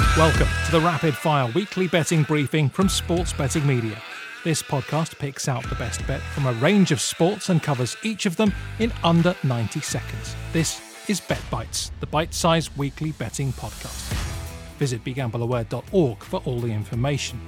Welcome to the Rapid Fire weekly betting briefing from Sports Betting Media. This podcast picks out the best bet from a range of sports and covers each of them in under 90 seconds. This is Bet Bites, the bite sized weekly betting podcast. Visit begambleaware.org for all the information.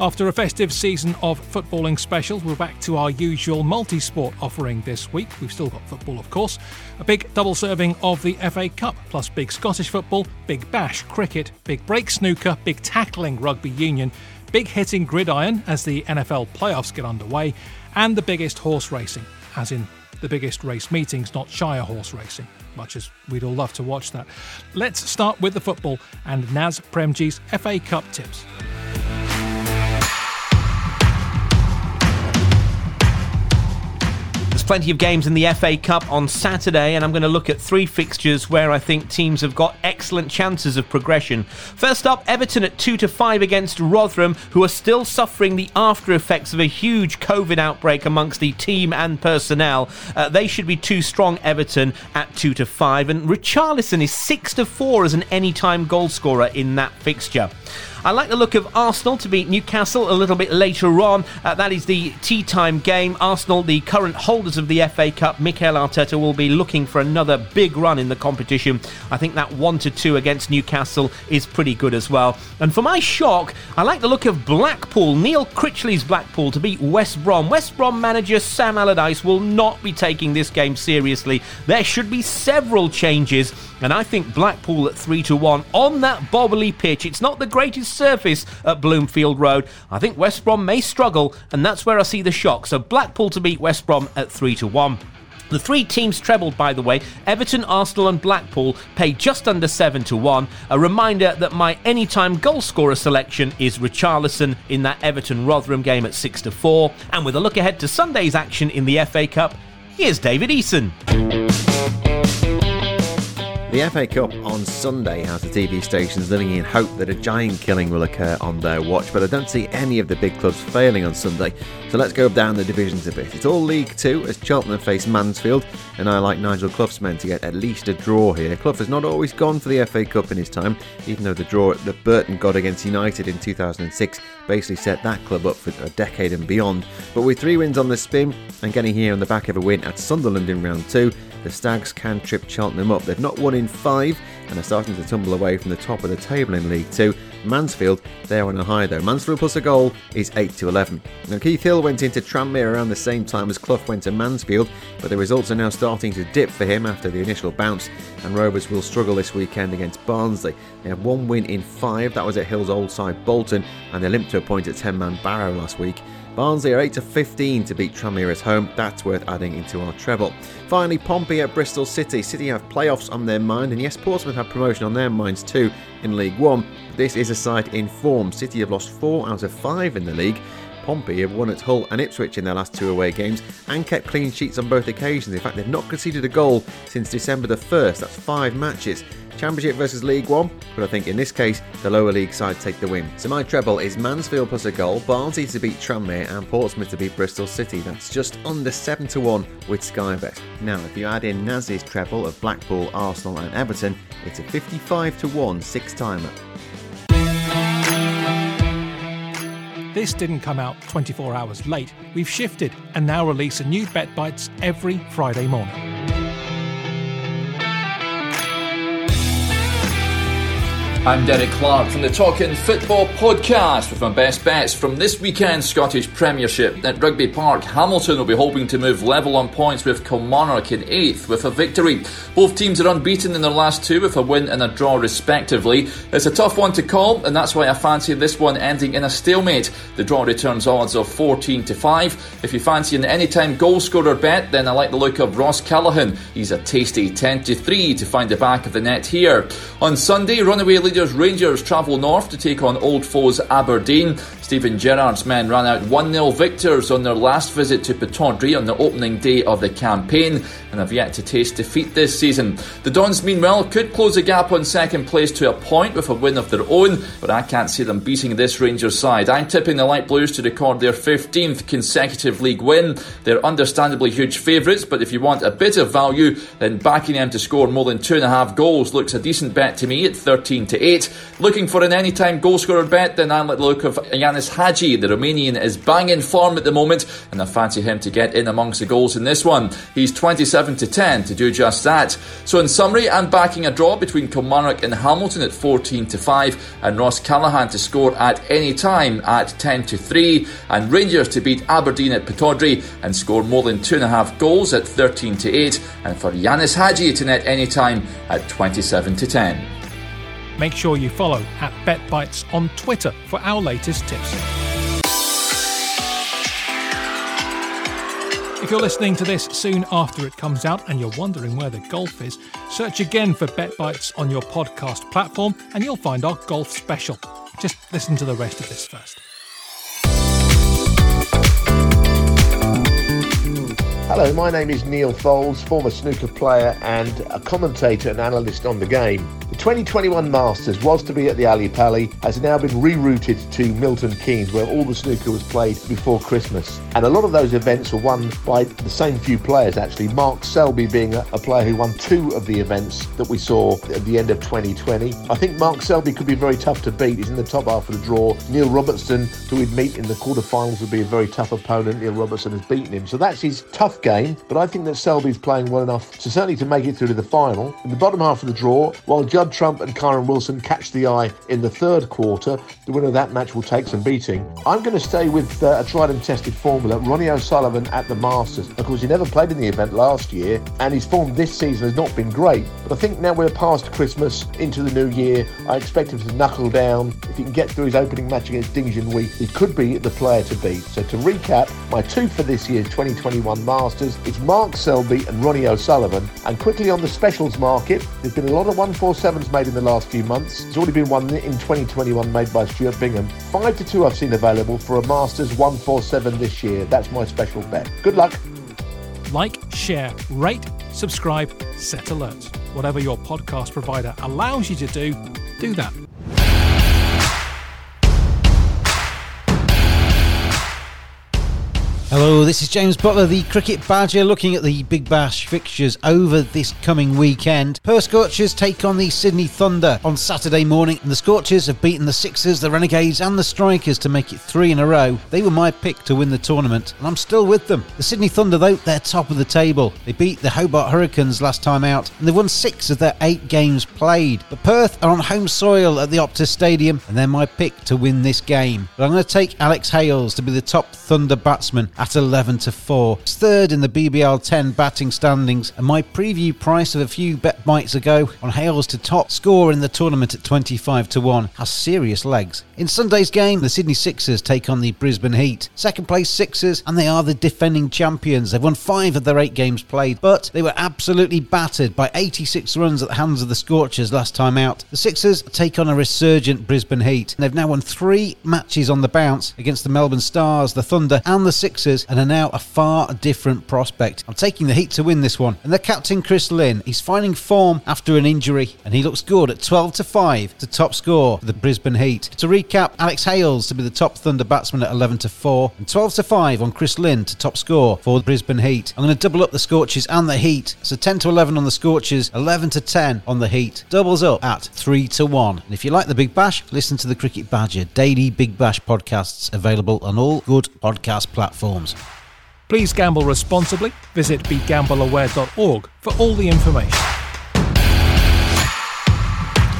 After a festive season of footballing specials, we're back to our usual multi sport offering this week. We've still got football, of course. A big double serving of the FA Cup, plus big Scottish football, big bash cricket, big break snooker, big tackling rugby union, big hitting gridiron as the NFL playoffs get underway, and the biggest horse racing, as in the biggest race meetings, not Shire horse racing, much as we'd all love to watch that. Let's start with the football and Naz Premji's FA Cup tips. Plenty of games in the FA Cup on Saturday, and I'm going to look at three fixtures where I think teams have got excellent chances of progression. First up, Everton at 2 to 5 against Rotherham, who are still suffering the after effects of a huge COVID outbreak amongst the team and personnel. Uh, they should be too strong, Everton at 2 to 5, and Richarlison is 6 to 4 as an anytime goal scorer in that fixture. I like the look of Arsenal to beat Newcastle a little bit later on. Uh, that is the tea time game. Arsenal, the current holders of the FA Cup, Mikel Arteta will be looking for another big run in the competition. I think that 1 to 2 against Newcastle is pretty good as well. And for my shock, I like the look of Blackpool, Neil Critchley's Blackpool to beat West Brom. West Brom manager Sam Allardyce will not be taking this game seriously. There should be several changes, and I think Blackpool at 3 to 1 on that bobbly pitch. It's not the greatest surface at Bloomfield Road. I think West Brom may struggle, and that's where I see the shock. So Blackpool to beat West Brom at 3 to 1. The three teams trebled, by the way. Everton, Arsenal, and Blackpool pay just under 7 to 1. A reminder that my anytime goal scorer selection is Richarlison in that Everton Rotherham game at 6 to 4. And with a look ahead to Sunday's action in the FA Cup, here's David Eason. The FA Cup on Sunday has the TV stations living in hope that a giant killing will occur on their watch, but I don't see any of the big clubs failing on Sunday. So let's go down the divisions a bit. It's all League Two as Cheltenham face Mansfield, and I like Nigel Clough's men to get at least a draw here. Clough has not always gone for the FA Cup in his time, even though the draw that Burton got against United in 2006 basically set that club up for a decade and beyond. But with three wins on the spin and getting here on the back of a win at Sunderland in round two, the Stags can trip Cheltenham up. They've not won in five and are starting to tumble away from the top of the table in League Two. Mansfield, they're on a high though. Mansfield plus a goal is 8 to 11. Now, Keith Hill went into Tranmere around the same time as Clough went to Mansfield, but the results are now starting to dip for him after the initial bounce, and Rovers will struggle this weekend against Barnsley. They have one win in five, that was at Hill's old side Bolton, and they limped to a point at 10 man Barrow last week. Barnsley are 8 to 15 to beat Tranmere at home. That's worth adding into our treble. Finally, Pompey at Bristol City. City have playoffs on their mind, and yes, Portsmouth have promotion on their minds too in League One. This is a side in form. City have lost four out of five in the league. Pompey have won at Hull and Ipswich in their last two away games and kept clean sheets on both occasions. In fact, they've not conceded a goal since December the 1st. That's five matches. Championship versus League One, but I think in this case the lower league side take the win. So my treble is Mansfield plus a goal, Barnsley to beat Tranmere, and Portsmouth to beat Bristol City. That's just under 7 to 1 with Sky Bet. Now, if you add in Naz's treble of Blackpool, Arsenal, and Everton, it's a 55 to 1 six timer. This didn't come out 24 hours late. We've shifted and now release a new Bet Bites every Friday morning. I'm Derek Clark from the Talking Football podcast with my best bets from this weekend's Scottish Premiership. At Rugby Park, Hamilton will be hoping to move level on points with Kilmarnock in 8th with a victory. Both teams are unbeaten in their last two with a win and a draw respectively. It's a tough one to call and that's why I fancy this one ending in a stalemate. The draw returns odds of 14 to 5. If you fancy an anytime goal scorer bet, then I like the look of Ross Callachan. He's a tasty 10 to 3 to find the back of the net here. On Sunday, runaway leader leaders Rangers travel north to take on old foes Aberdeen. Steven Gerrard's men ran out 1 0 victors on their last visit to Pittodrie on the opening day of the campaign and have yet to taste defeat this season. The Dons, meanwhile, could close the gap on second place to a point with a win of their own, but I can't see them beating this Rangers side. I'm tipping the Light Blues to record their 15th consecutive league win. They're understandably huge favourites, but if you want a bit of value, then backing them to score more than two and a half goals looks a decent bet to me at 13 to 8. Looking for an anytime goal scorer bet, then I like the look of Ianis Hagi. The Romanian is banging form at the moment, and I fancy him to get in amongst the goals in this one. He's 27 to 10 to do just that. So, in summary, I'm backing a draw between Kilmarnock and Hamilton at 14 to 5, and Ross Callachan to score at any time at 10 to 3, and Rangers to beat Aberdeen at Pittodrie and score more than 2.5 goals at 13 to 8, and for Ianis Hagi to net any time at 27 to 10. Make sure you follow at BetBites on Twitter for our latest tips. If you're listening to this soon after it comes out and you're wondering where the golf is, search again for BetBites on your podcast platform and you'll find our golf special. Just listen to the rest of this first. Hello, my name is Neil Foulds, former snooker player and a commentator and analyst on the game. The 2021 Masters was to be at the Ali Pali, has now been rerouted to Milton Keynes, where all the snooker was played before Christmas. And a lot of those events were won by the same few players, actually. Mark Selby being a, a player who won two of the events that we saw at the end of 2020. I think Mark Selby could be very tough to beat. He's in the top half of the draw. Neil Robertson, who we'd meet in the quarterfinals, would be a very tough opponent. Neil Robertson has beaten him. So that's his tough game, but I think that Selby's playing well enough to certainly to make it through to the final. In the bottom half of the draw, while Judd Trump and Kyren Wilson catch the eye in the third quarter, the winner of that match will take some beating. I'm going to stay with uh, a tried and tested formula, Ronnie O'Sullivan at the Masters. Of course, he never played in the event last year, and his form this season has not been great. But I think now we're past Christmas, into the new year, I expect him to knuckle down. If he can get through his opening match against Ding Junhui, he could be the player to beat. So to recap, my two for this year's 2021 Masters, it's Mark Selby and Ronnie O'Sullivan. And quickly on the specials market, there's been a lot of 147s made in the last few months. There's already been one in 2021 made by Stuart Bingham. 5 to 2 I've seen available for a Masters 147 this year. That's my special bet. Good luck. Like, share, rate, subscribe, set alerts. Whatever your podcast provider allows you to do, do that. Hello, this is James Butler, the Cricket Badger, looking at the Big Bash fixtures over this coming weekend. Perth Scorchers take on the Sydney Thunder on Saturday morning, and the Scorchers have beaten the Sixers, the Renegades, and the Strikers to make it three in a row. They were my pick to win the tournament, and I'm still with them. The Sydney Thunder, though, they're top of the table. They beat the Hobart Hurricanes last time out, and they've won six of their eight games played. But Perth are on home soil at the Optus Stadium, and they're my pick to win this game. But I'm going to take Alex Hales to be the top Thunder batsman at 11 to 4. It's third in the BBL 10 batting standings, and my preview price of a few bet bites ago on Hales to top score in the tournament at 25 to 1 has serious legs. In Sunday's game, the Sydney Sixers take on the Brisbane Heat. Second place Sixers, and they are the defending champions. They've won five of their eight games played, but they were absolutely battered by 86 runs at the hands of the Scorchers last time out. The Sixers take on a resurgent Brisbane Heat. And they've now won three matches on the bounce against the Melbourne Stars, the Thunder, and the Sixers, and are now a far different prospect. I'm taking the Heat to win this one. And their captain Chris Lynn, he's finding form after an injury, and he looks good at 12 to 5 to top score for the Brisbane Heat. To recap, Alex Hales to be the top Thunder batsman at 11 to 4, and 12 to 5 on Chris Lynn to top score for the Brisbane Heat. I'm going to double up the Scorchers and the Heat. So 10 to 11 on the Scorchers, 11 to 10 on the Heat. Doubles up at 3 to 1. And if you like the Big Bash, listen to the Cricket Badger daily Big Bash podcasts available on all good podcast platforms. Please gamble responsibly. Visit begambleaware.org for all the information.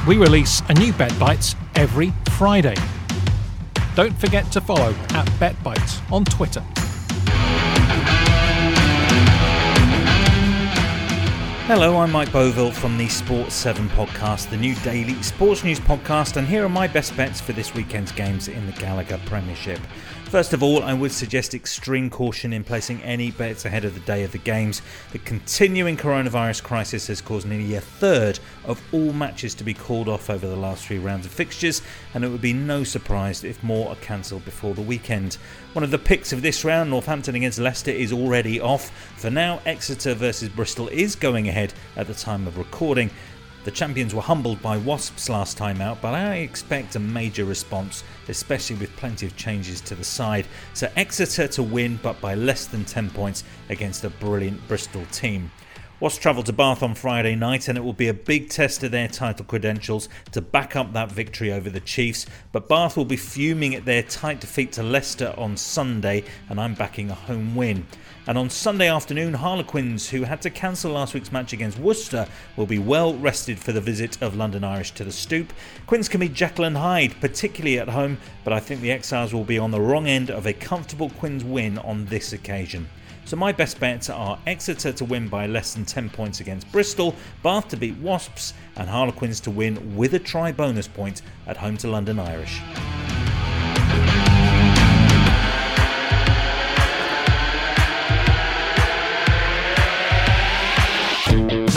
We release a new Bet Bites every Friday. Don't forget to follow at Bet Bites on Twitter. Hello, I'm Mike Boville from the Sports 7 podcast, the new daily sports news podcast, and here are my best bets for this weekend's games in the Gallagher Premiership. First of all, I would suggest extreme caution in placing any bets ahead of the day of the games. The continuing coronavirus crisis has caused nearly a third of all matches to be called off over the last three rounds of fixtures, and it would be no surprise if more are cancelled before the weekend. One of the picks of this round, Northampton against Leicester, is already off. For now, Exeter versus Bristol is going ahead at the time of recording. The champions were humbled by Wasps last time out, but I expect a major response, especially with plenty of changes to the side. So Exeter to win, but by less than 10 points against a brilliant Bristol team. Wasps travel to Bath on Friday night, and it will be a big test of their title credentials to back up that victory over the Chiefs. But Bath will be fuming at their tight defeat to Leicester on Sunday, and I'm backing a home win. And on Sunday afternoon, Harlequins, who had to cancel last week's match against Worcester, will be well rested for the visit of London Irish to the Stoop. Quins can be and Hyde, particularly at home, but I think the Exiles will be on the wrong end of a comfortable Quins win on this occasion. So my best bets are Exeter to win by less than 10 points against Bristol, Bath to beat Wasps, and Harlequins to win with a try bonus point at home to London Irish.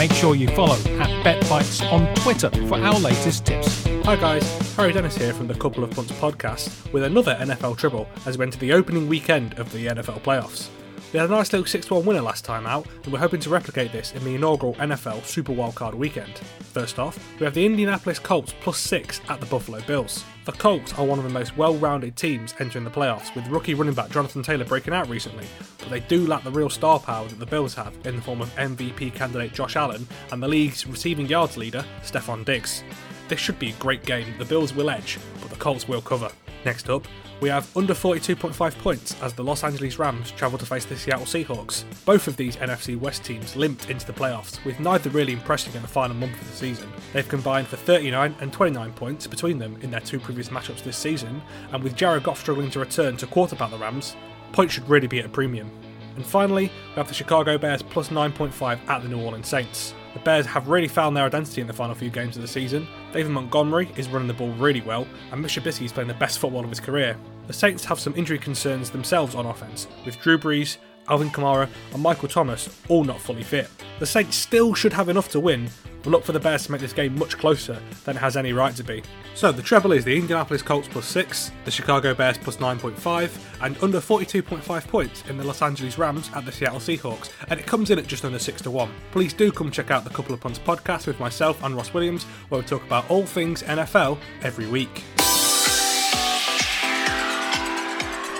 Make sure you follow at BetBites on Twitter for our latest tips. Hi guys, Harry Dennis here from the Couple of Punts podcast with another NFL triple as we enter the opening weekend of the NFL playoffs. We had a nice little 6 1 winner last time out, and we're hoping to replicate this in the inaugural NFL Super Wildcard weekend. First off, we have the Indianapolis Colts plus 6 at the Buffalo Bills. The Colts are one of the most well rounded teams entering the playoffs, with rookie running back Jonathan Taylor breaking out recently, but they do lack the real star power that the Bills have in the form of MVP candidate Josh Allen and the league's receiving yards leader, Stefon Diggs. This should be a great game. The Bills will edge, but the Colts will cover. Next up, we have under 42.5 points as the Los Angeles Rams travel to face the Seattle Seahawks. Both of these NFC West teams limped into the playoffs, with neither really impressing in the final month of the season. They've combined for 39 and 29 points between them in their two previous matchups this season, and with Jared Goff struggling to return to quarterback the Rams, points should really be at a premium. And finally, we have the Chicago Bears plus 9.5 at the New Orleans Saints. The Bears have really found their identity in the final few games of the season. David Montgomery is running the ball really well, and Mitch Trubisky is playing the best football of his career. The Saints have some injury concerns themselves on offense, with Drew Brees, Alvin Kamara, and Michael Thomas all not fully fit. The Saints still should have enough to win, but look for the Bears to make this game much closer than it has any right to be. So the treble is the Indianapolis Colts plus 6, the Chicago Bears plus 9.5, and under 42.5 points in the Los Angeles Rams at the Seattle Seahawks, and it comes in at just under 6 to 1. Please do come check out the Couple of Punts podcast with myself and Ross Williams, where we talk about all things NFL every week.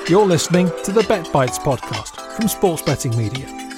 You're listening to the Bet Bites podcast from Sports Betting Media.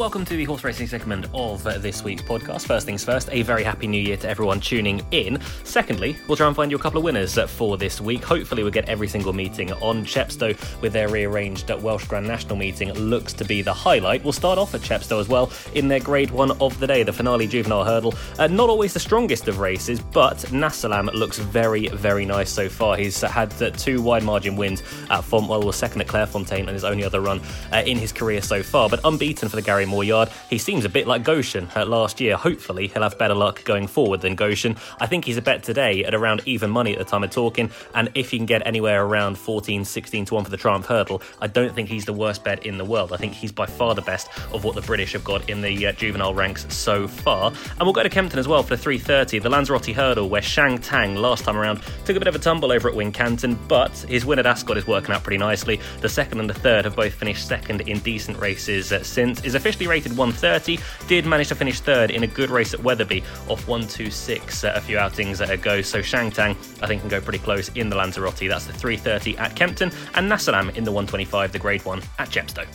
Welcome to the horse racing segment of uh, this week's podcast. First things first, a very happy new year to everyone tuning in. Secondly, we'll try and find you a couple of winners uh, for this week. Hopefully, we'll get every single meeting on Chepstow with their rearranged Welsh Grand National meeting. Looks to be the highlight. We'll start off at Chepstow as well in their grade one of the day, the finale juvenile hurdle. Uh, not always the strongest of races, but Nassalam looks very, very nice so far. He's had uh, two wide margin wins at Fontwell, was second at Clairefontaine, and his only other run in his career so far, but unbeaten for the Gary Moore yard. He seems a bit like Goshen uh, last year. Hopefully, he'll have better luck going forward than Goshen. I think he's a bet today at around even money at the time of talking, and if he can get anywhere around 14, 16 to 1 for the Triumph Hurdle, I don't think he's the worst bet in the world. I think he's by far the best of what the British have got in the uh, juvenile ranks so far. And we'll go to Kempton as well for the 330, the Lanzarote Hurdle, where Shangtang last time around took a bit of a tumble over at Wincanton, but his win at Ascot is working out pretty nicely. The second and the third have both finished second in decent races uh, since. Is rated 130, did manage to finish third in a good race at Wetherby off 126 uh, a few outings ago. So Shangtang, I think, can go pretty close in the Lanzarote. That's the 330 at Kempton, and Nassalam in the 125, the grade one at Chepstow.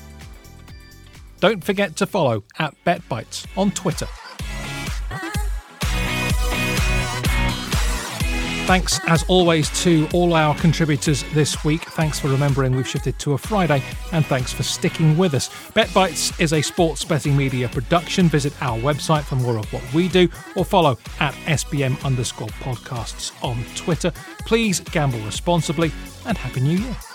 Don't forget to follow at BetBites on Twitter. Thanks, as always, to all our contributors this week. Thanks for remembering we've shifted to a Friday, and thanks for sticking with us. BetBites is a sports betting media production. Visit our website for more of what we do, or follow at SBM underscore podcasts on Twitter. Please gamble responsibly, and Happy New Year.